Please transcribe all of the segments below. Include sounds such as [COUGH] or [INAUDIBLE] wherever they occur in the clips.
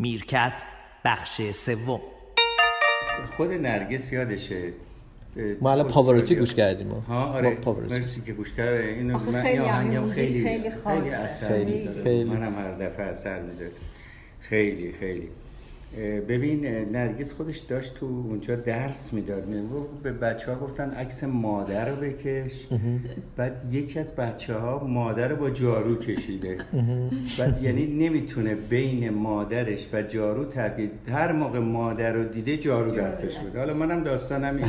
میرکت بخش سوم. خود نرگس یادشه ما الان پاوروتی گوش کردیم ها؟ آره مرسی که گوش کرده اینو من خیلی آهنگم خیلی خیلی خاصه. خیلی خیلی. منم هر دفعه اثر می‌ذاره. خیلی خیلی. ببین نرگس خودش داشت تو اونجا درس می‌داد. به بچه ها گفتن عکس مادر رو بکش. بعد یکی از بچه ها مادر رو با جارو کشیده. بعد یعنی نمی‌تونه بین مادرش و جارو تبدیل هر موقع مادر رو دیده جارو دستش بوده. حالا منم داستانم این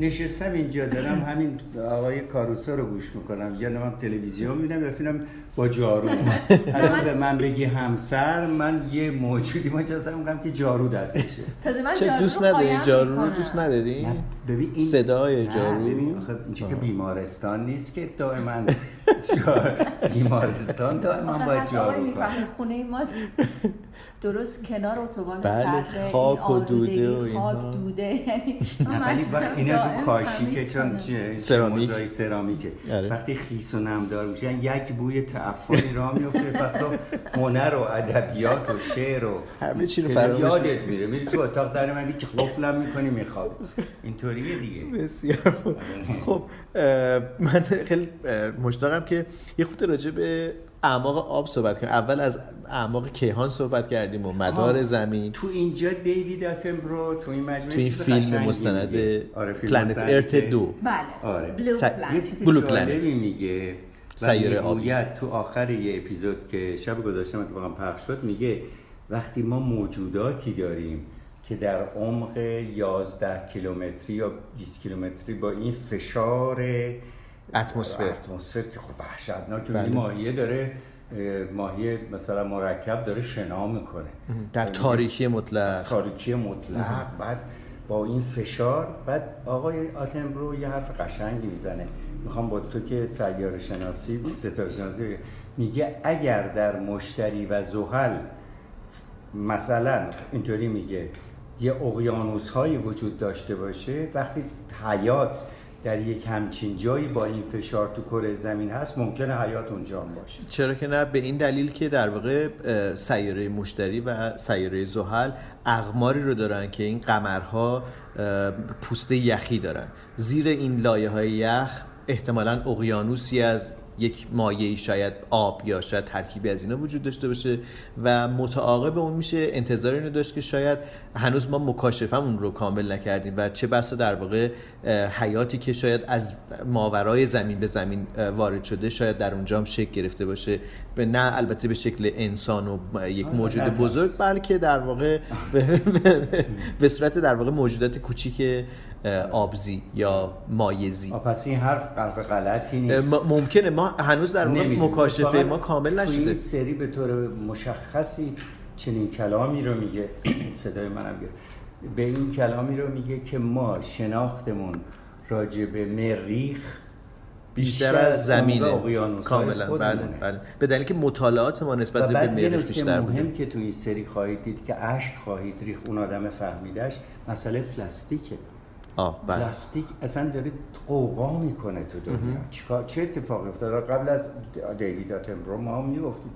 نشستم اینجا دارم همین آقای کاروسا رو گوش می‌کنم. یا من تلویزیون می‌بینم فیلم با جارو. [LAUGHS] الان به من بگی همسر من یه موجودی ما میگم که جارو دستشه تازه من چه دوست نداری؟ جارو رو دوست نداری؟ ببین این صدای جارو. ببین اینجا که بیمارستان نیست که دائما بیمارستان دائما باید جارو کنه خونه ما درست کنار اتوبان بله سرد خاک و دوده و خاک دوده یعنی ولی وقت اینا تو کاشیکه چون سرامیک. سرامیکه. وقتی خیس و نمدار میشن یک بوی تعفنی را میفته وقت تو هنر و ادبیات و شعر و همه چی رو فراموش یادت میره. میری تو اتاق در من که قفلم می‌کنی میخواب اینطوریه دیگه. بسیار خوب. خب من خیلی مشتاقم که یه خورده راجع به اعماق آب صحبت کنیم. اول از اعماق کیهان صحبت کردیم و مدار زمین. تو اینجا دیوید اتنبرو تو این مجموعه تو این فیلم مستند آره Planet Earth دو. بله. آره. Blue س... Planet. یه چیزی جالبی. میگه. سیاره. می‌گوید تو آخر یه اپیزود که شب گذاشتم اتفاقا پخش شد میگه وقتی ما موجوداتی داریم که در عمق 11 کیلومتری یا 20 کیلومتری با این فشار اتمسفر. اتمسفر که خب وحشتناک بله. ماهیه داره اه، ماهی مثلا مرکب داره شنا می‌کنه. در تاریکی مطلق. تاریکی مطلق. بعد با این فشار بعد آقای آتنبرو یه حرف قشنگی می‌زنه. می‌خوام با تو که سیاره شناسی ستاره شناسی. میگه اگر در مشتری و زحل مثلا اینطوری میگه یه اقیانوس هایی وجود داشته باشه وقتی حیات در یک همچین جایی با این فشار تو کره زمین هست ممکنه حیات اونجا هم باشه. چرا که نه؟ به این دلیل که در واقع سیاره مشتری و سیاره زحل اقماری رو دارن که این قمرها اه، پوست یخی دارن. زیر این لایه های یخ احتمالا اقیانوسی از یک مایعی شاید آب یا شاید ترکیبی از اینا وجود داشته باشه و متعاقب اون میشه انتظار اینو داشت که شاید هنوز ما مکاشفمون رو کامل نکردیم و چه بسا در واقع حیاتی که شاید از ماورای زمین به زمین وارد شده شاید در اونجا هم شکل گرفته باشه به نه البته به شکل انسان و یک آره، موجود. بزرگ بلکه در واقع [LAUGHS] به, صورت در واقع موجودات کوچیک آبزی یا مایزی. پس این حرف حرف غلطی نیست. م- ممکنه. ما هنوز در نمی‌دونم. مکاشفه ما کامل نشده. این سری به طور مشخصی چنین کلامی رو میگه. [CLEARS THROAT] صدای منم گرفت به این کلامی رو میگه که ما شناختمون راجع به مریخ بیشتر از زمینه. کاملا. بله بله. به دلیل که مطالعات ما نسبت به مریخ بیشتر مهم بوده. که تو این سری خواهید دید که اشک خواهید ریخ اون آدم فهمیدش مسئله پلاستیکه. پلاستیک اصلا داره غوغا می‌کنه تو دنیا. چیکار چه اتفاقی افتاد قبل از دیوید آتنبرو ما هم می‌گفتیم.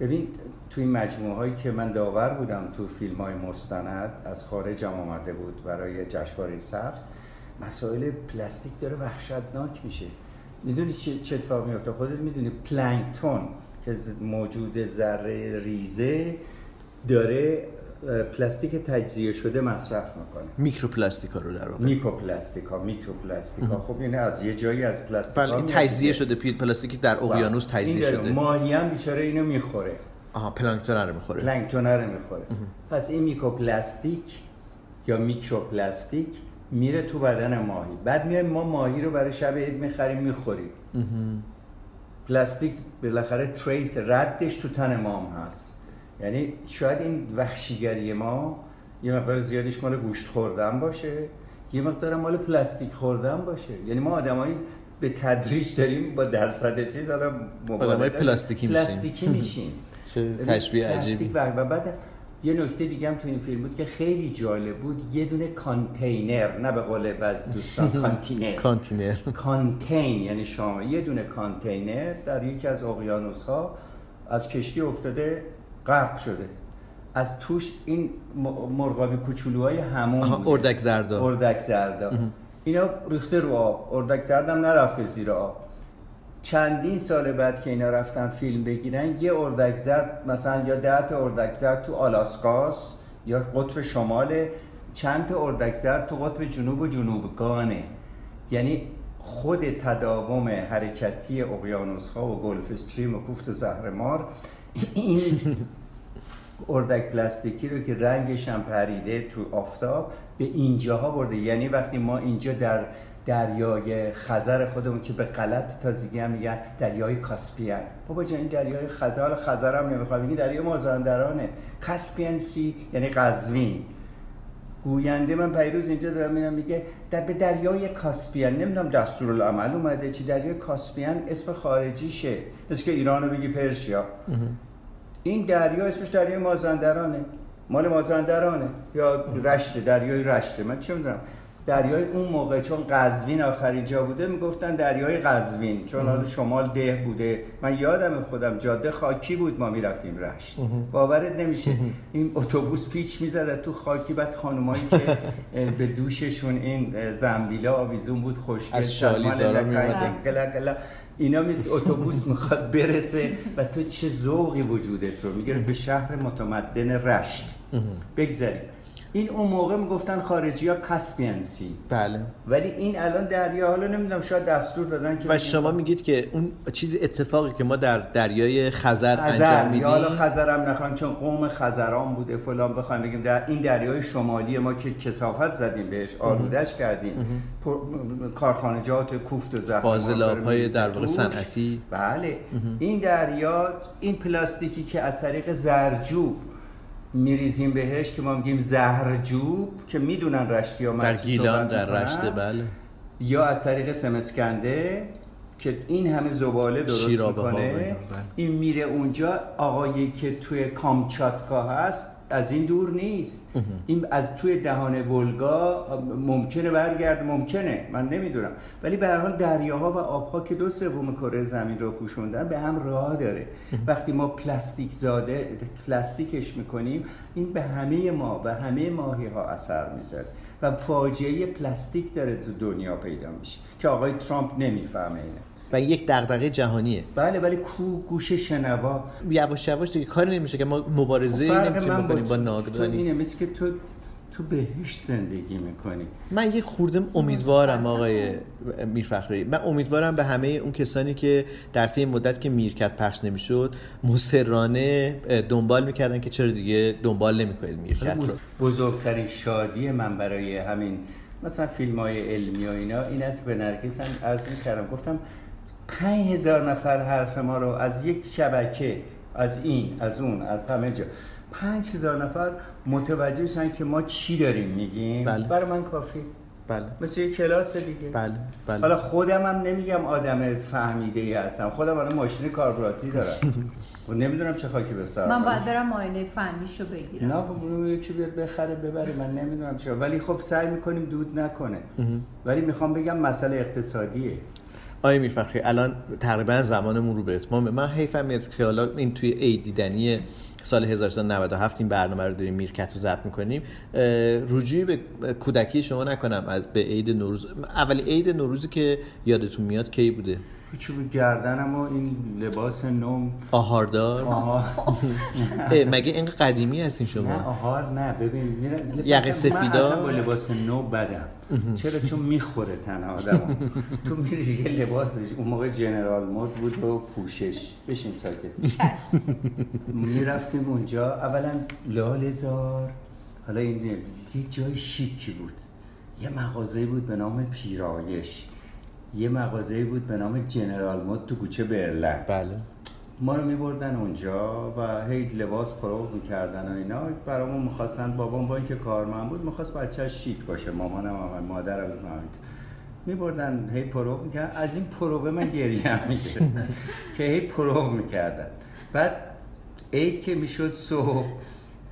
ببین تو این مجموعه هایی که من داور بودم تو فیلم های مستند از خارج هم آمده بود برای جشنواره سبز مسائل پلاستیک داره وحشتناک میشه. می‌دونی چه چه اتفاق میفته خودت می‌دونی پلانکتون که موجود ذره ریزه داره پلاستیک تجزیه شده مصرف می‌کنه. میکروپلاستیکا رو در واقع. میکروپلاستیک ها میکروپلاستیک ها خب این از یه جایی از پلاستیک بله تجزیه. شده پیل پلاستیکی در اقیانوس تجزیه. شده. ماهی هم بیچاره اینو می‌خوره. آها پلانکتون رو می‌خوره. پلانکتونه رو می‌خوره. پس این میکروپلاستیک یا میکروپلاستیک میره تو بدن ماهی. بعد میایم ما ماهی رو برای شب عید می‌خریم می‌خوریم. پلاستیک بالاخره trace ردش تو تن ما هم هست. یعنی شاید این وحشیگری ما یه مقدار زیادیش مال گوشت خوردن باشه یه مقدار مال پلاستیک خوردن باشه. یعنی ما آدمایی به تدریج داریم با درصد چیز الان آدمای پلاستیکی میشیم. پلاستیکی [LAUGHS] میشیم. چه ببین، تشبیه عجیبی. و بعد یه نکته دیگه هم تو این فیلم بود که خیلی جالب بود. یه دونه کانتینر نه به قول بعضی دوستان [LAUGHS] کانتینر. کانتینر. کانتین یعنی شما یه دونه کانتینر در یکی از اقیانوس ها از کشتی افتاده. غرق شده. از توش این مرغابی کوچولوهای همون. اردک زردا. اردک زردا. اینا ریخته رو آب. اردک زردم نرفته زیر آب. چندین سال بعد که اینا رفتن فیلم بگیرن یه اردک زرد مثلا یا ده تا اردک زرد تو آلاسکاس یا قطب شمال چند تا اردک زرد تو قطب جنوب و جنوب گانه یعنی خود تداوم حرکتی اقیانوس ها و گلف استریم و کوفت و زهرمار این اردک پلاستیکی رو که رنگش هم پریده تو آفتاب به اینجاها برده. یعنی وقتی ما اینجا در دریای خزر خودمون که به غلط تازگی هم میگن دریای کاسپیان بابا جان این دریای خزر حالا خزر هم نمی‌خوام بگی دریای مازندرانه. کاسپیان سی یعنی قزوین. گوینده من پیروز اینجا دارم میرم میگه در به دریای کاسپیان نمی‌دونم دستورالعمل اومده چی دریای کاسپیان اسم خارجیشه. مثل که ایرانو بگی پرشیا. این دریا اسمش دریای مازندرانه. مال مازندرانه. یا رشته دریای رشته. من چه می‌دونم. دریای اون موقع چون قزوین آخرین جا بوده می‌گفتن دریای قزوین. چون حالا شمال ده بوده. من یادم خودم جاده خاکی بود ما می‌رفتیم رشت. باورت نمیشه. این اتوبوس پیچ می‌زد تو خاکی بعد خانمایی که به دوششون این اه، زنبیله آویزون بود خوشگل از شالی اینا می اتوبوس می‌خواد برسه و تو چه ذوقی وجودت رو می‌گیره؟ به شهر متمدن رشت. بگذاریم. این اون موقع می‌گفتن خارجی ها کاسپینسی بله. ولی این الان دریا حالا نمی‌دونم شاید دستور دادن که و شما میگید که اون چیزی اتفاقی که ما در دریای خزر انجام خزر میدیم یا حالا خزرم نخوایم چون قوم خزران بوده فلان بخوایم بگیم. در این دریای شمالی ما که کسافت زدیم بهش آلودش کردیم. پر- کارخانجات کوفت و فاضلاب‌های در واقع صنعتی. بله. این دریا این پلاستیکی که از طریق زرجوب میریزیم بهش که ما میگیم زهرجوب که می‌دونن رشتی ها در گیلان در رشته بله. یا از طریق سمسکنده که این همه زباله درست می‌کنه. اینا، بله. این میره اونجا. آقایی که توی کامچاتکا هست از این دور نیست. این از توی دهان ولگا ممکنه برگرد ممکنه من نمی‌دونم. ولی به هر حال دریاها و آبها که دو سوم کره زمین رو پوشوندن به هم راه داره. وقتی ما پلاستیک زاده پلاستیکش می‌کنیم این به همه ما و همه ماهی ها اثر می‌ذاره و فاجعه پلاستیک داره تو دنیا پیدا میشه که آقای ترامپ نمی‌فهمه اینه. و یک دغدغه جهانیه. بله ولی کو گوش شنوا. یواش یواش دیگه کاری نمیشه که ما مبارزه فرق نمی‌تونیم بکنیم با تو ناگزاری اینه مثل که تو تو بهشت زندگی می‌کنی. من یه خوردم امیدوارم آقای میرفخری. من امیدوارم به همه اون کسانی که در طی مدت که میرکت پخش نمی‌شد مسررانه دنبال می‌کردن که چرا دیگه دنبال نمی‌کنید میرکت رو. بزرگترین شادی من برای همین مثلا فیلم های علمی و اینا این است به نرگس هم عرض می‌کردم. گفتم پنج هزار نفر حرف ما رو از یک شبکه از این از اون از همه جا. پنج هزار نفر متوجه شدن که ما چی داریم میگیم. بله. برای من کافی. بله. مثل یک کلاس دیگه. بله بله. حالا خودم هم نمیگم آدم فهمیده ای هستم. خودم الان ماشین کاربراتی دارم. [LAUGHS] و نمی‌دونم چه خاکی به سر من. باید برم. معاینه فنیشو بگیرم. نه خب اونو یکی بیاد بخره ببره. من نمی‌دونم چرا. ولی خب سعی می‌کنیم دود نکنه. ولی می‌خوام بگم مسئله اقتصادیه. آقای میرفخری الان تقریبا زمانمون رو به اتمامه من حیفم میاد که حالا این توی عید دیدنی سال 1397 این برنامه رو داریم میرکت رو ضبط می‌کنیم. رجوعی به کودکی شما نکنم از به عید نوروز. اولی عید نوروزی که یادتون میاد کی بوده؟ چوب گردنم و این لباس نوم. آهاردار؟ آها. مگه این قدیمی هستین نه شما؟ آهار نه ببین یقه سفیدا؟ با لباس نو بدم. چرا؟ چون می‌خوره تنها آدم. تو میری یه لباسش اون موقع جنرال مود بود و پوشش. بشین ساکت. می‌رفتیم اونجا. اولا لاله‌زار حالا این یه جای شیکی بود. یه مغازه بود به نام پیرایش. یه مغازه بود به نام جنرال مود تو کوچه برلن. بله. ما رو میبردن اونجا و هی لباس پرو می‌کردن و اینا. برامون می‌خواستن بابام با اینکه کارمند بود می‌خواست بچه شیک باشه. مامانم هم مادرم هم میبردن هی پرو می‌کردن. از این پروه من گریه هم که هی پرو می‌کردن. بعد عید که می‌شد صبح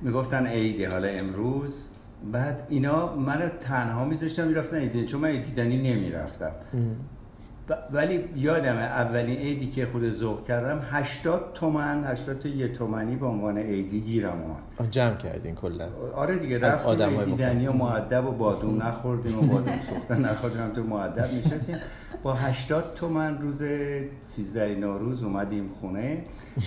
می‌گفتن عیده. حالا امروز بعد اینا منو تنها میذاشتن می‌رفتن عید دیدنی، چون من دیدنی نمی‌رفتم. ولی یادمه اولین عیدی که خود ذوق کردم 80 تومن 80 تا یه تومنی به عنوان عیدی گیرم اومد. جمع کردین کلا. آره دیگه رفتیم دیدنی و معدب و بادون نخوردیم و بادون سوخته نخوردیم هم تو معدب نشستیم. با 80 تومن روز 13 نوروز اومدیم خونه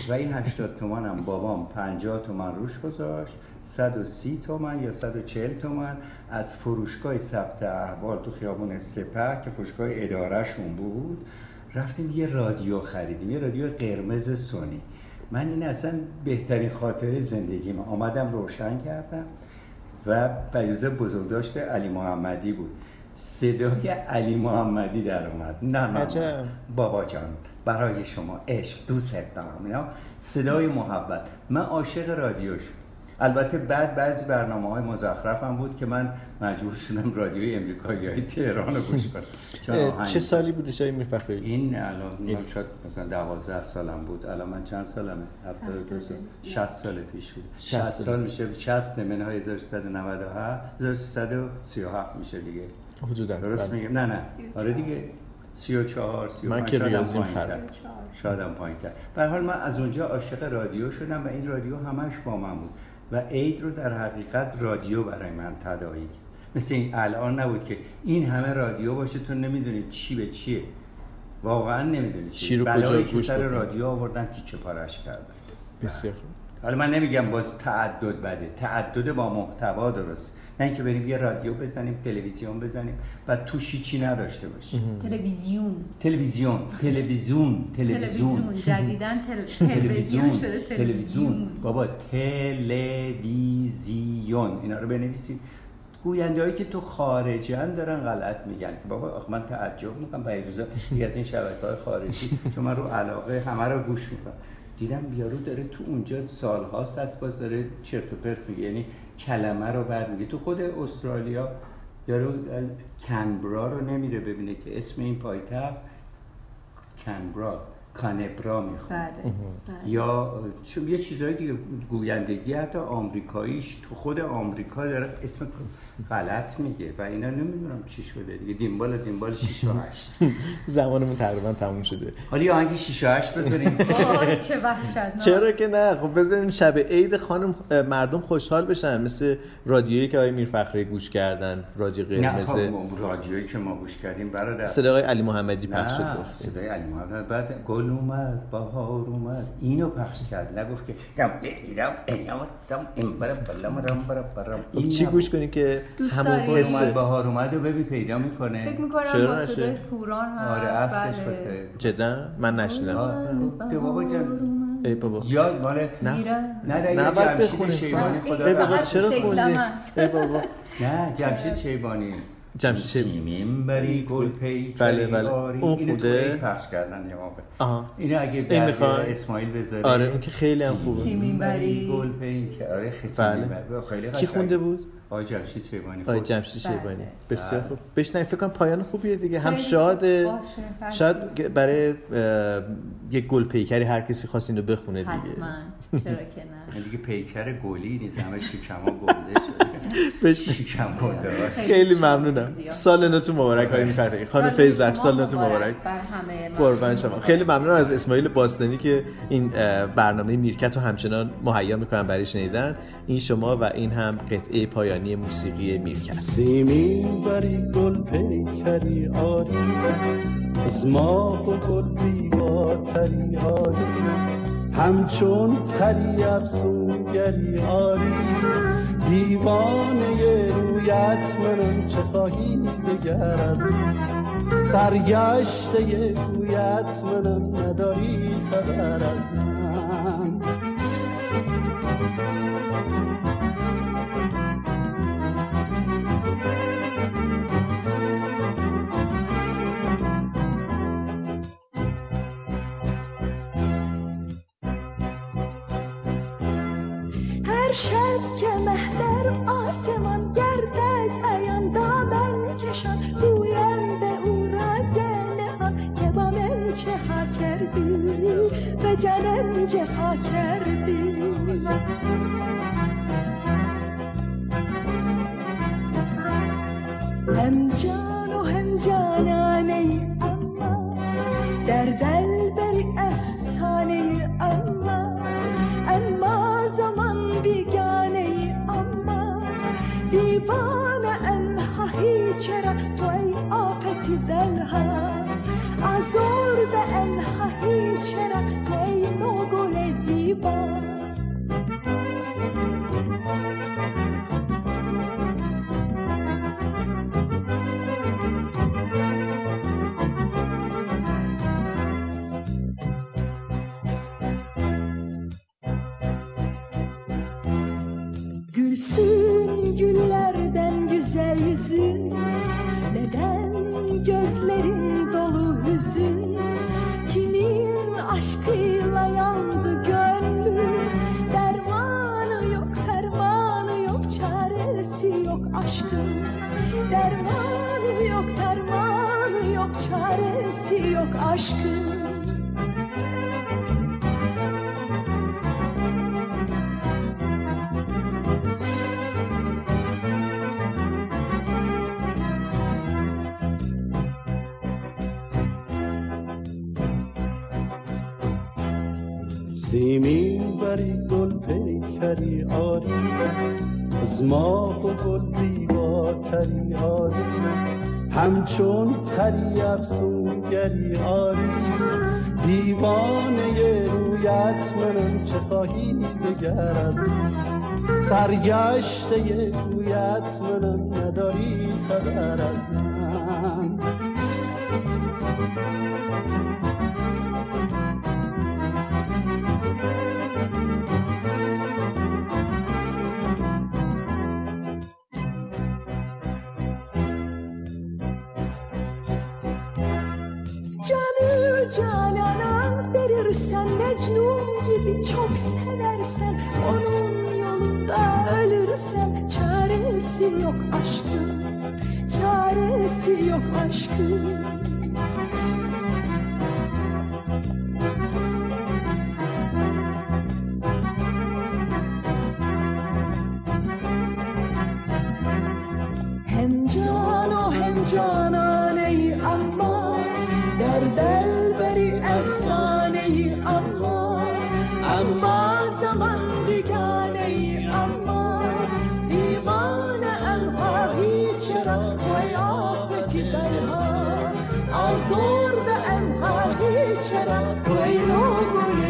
و این 80 تومن هم بابام 50 تومن روش گذاشت 130 تومن یا 140 تومن. از فروشگاه ثبت احوال تو خیابون سپه که فروشگاه ادارهشون بود رفتیم یه رادیو خریدیم یه رادیو قرمز سونی. من این اصلا بهترین خاطر زندگیم آمدم روشن کردم و بزرگ بزرگداشت علی محمدی بود. صدای علی محمدی در اومد. نه نه بابا جان برای شما عشق دوست دارم. اینا صدای محبت. من عاشق رادیو شد البته بعد بعضی برنامه های مزخرف هم بود که من مجبور شدم رادیوی امریکایی های تهران رو گوش کنم. چه سالی بوده شایی میفخری؟ این الان من شاید مثلا دوازده سالم بود. الان من چند سالمه؟ 72 سال. 60 سال پیش بود 60 سال. میشه. 60 نمنه های 1397 1337 میشه دیگه. حدودا. درست بله. میگم؟ نه نه. آره دیگه. 34 35 من که ریاضیم خراب. شادم پایین تر به حال من از اونجا عاشق رادیو شدم و این رادیو همش با من بود. و عید رو در حقیقت رادیو برای من تداعی مثل این الان نبود که این همه رادیو باشه تو نمی‌دونی چی به چیه. واقعا نمی‌دونی چی, چی رو گوش سر رادیو آوردن تیکه پارش کردن. بسیار خوب. حالا من نمیگم باز تعدد بده. تعدد با محتوا درست. نه اینکه بریم یه رادیو بزنیم تلویزیون بزنیم و توشی چی نداشته باشیم. تلویزیون. تلویزیون. تلویزیون. تلویزیون. جدیدن تلویزیون. شده. تلویزیون. بابا تلویزیون. اینا رو بنویسید گوینده هایی که تو خارجن دارن غلط میگن. که بابا آخ من تعجب می‌کنم. به روزا از این شبکه های خارجی چون من رو علاقه همه رو گوش می‌کنم. دیدم بیارو داره تو اونجا سالهاست از باز داره چرت و پرت میگه یعنی کلمه رو بعد میگه تو خود استرالیا یارو کنبرا رو نمیره ببینه که اسم این پایتخت کنبرا کانبرا می‌خواد بله. بله. یا چون یه چیزهای دیگه گویندگی حتی آمریکاییش تو خود آمریکا داره اسم غلط میگه و اینا نمی‌دونم چی شده دیگه. دیمبال دیمبال 6 و 8 [LAUGHS] زمانمون تقریبا تموم شده. حالا آهنگ 6 و 8 بذاریم. [LAUGHS] چه وحشت چرا که نه؟ خب بذارین شب عید خانم مردم خوشحال بشن. مثل رادیویی که آقای میرفخری گوش کردن رادیو قرمز نه خب رادیویی که ما گوش کردیم برادر. صدای علی محمدی پخش شد گفت صدای علی محمدی بعد گل اومد بهار اومد. اینو پخش کرد. نگفت که دم دیدم دم این برم بلم رم برم برم. چی گوش کنی که همون گل اومد. بهار اومد و ببین پیدا می‌کنه. فکر می‌کنم با صدای کوران هست آره اصلش بسه جدا؟ من نشنیدم بابا جان. ای بابا. یاد مال نه. نه نه بعد بخونی شیبانی خدا ای بابا چرا خوندی؟ ای بابا. نه جمشید شیبانی. جمشید سیمین بری گل پی بله بله. اون خوده؟ پخش کردن یه موقع. اینو اگه بعد اسماعیل بذاره آره اون که خیلی هم خوبه. سیمین بری گل پی آره بله. خیلی کی خونده بود؟ آقای جمشید شیبانی آقای جمشید شیبانی. بسیار خوب. بشنوید فکر کنم پایان خوبیه دیگه. هم شاد شاید برای یک گل پیکری هر کسی خواست اینو بخونه دیگه. حتما. چرا که نه. [LAUGHS] دیگه پیکر گلی نیست. همه شیکما گنده شده. [LAUGHS] شیکم گنده خیلی ممنونم. سال نوتون مبارک های میفرقی خانم فیض بخش سال نوتون مبارک. قربان شما. خیلی ممنونم از اسماعیل باستانی که این برنامه میرکت رو همچنان مهیا می‌کنن برای شنیدن. این شما و این هم قطعه پایانی. موسیقی میرکت. سیمین بری گل پیکری آری از ماه و گل دیوارتری آری همچون پری افسونگری آری. دیوانه رویت منم چه خواهی دگر از؟ سرگشته گویت منم نداری خبر از من. جنم جفا کردی هم جان و هم جانانه اما بری افسانه ای اما اما زمان بیگانه ای اما دیوانه انها aşkın سیمین بری گل پیکری آری از ماه و گل زیباتری آری همچون پری افسونگری آری. دیوانه رویت منم چه خواهی دگر از سرگشته گویت منم نداری خبر از من. Canana verirsen Mecnun gibi çok seversen Onun yolunda ölürsen Çaresi yok aşkın Çaresi yok aşkın افسانه ای اما اما زمان بیگانه ای اما دیوان الهایی چرا توی آبتی درها؟ آزور به الهایی توی رو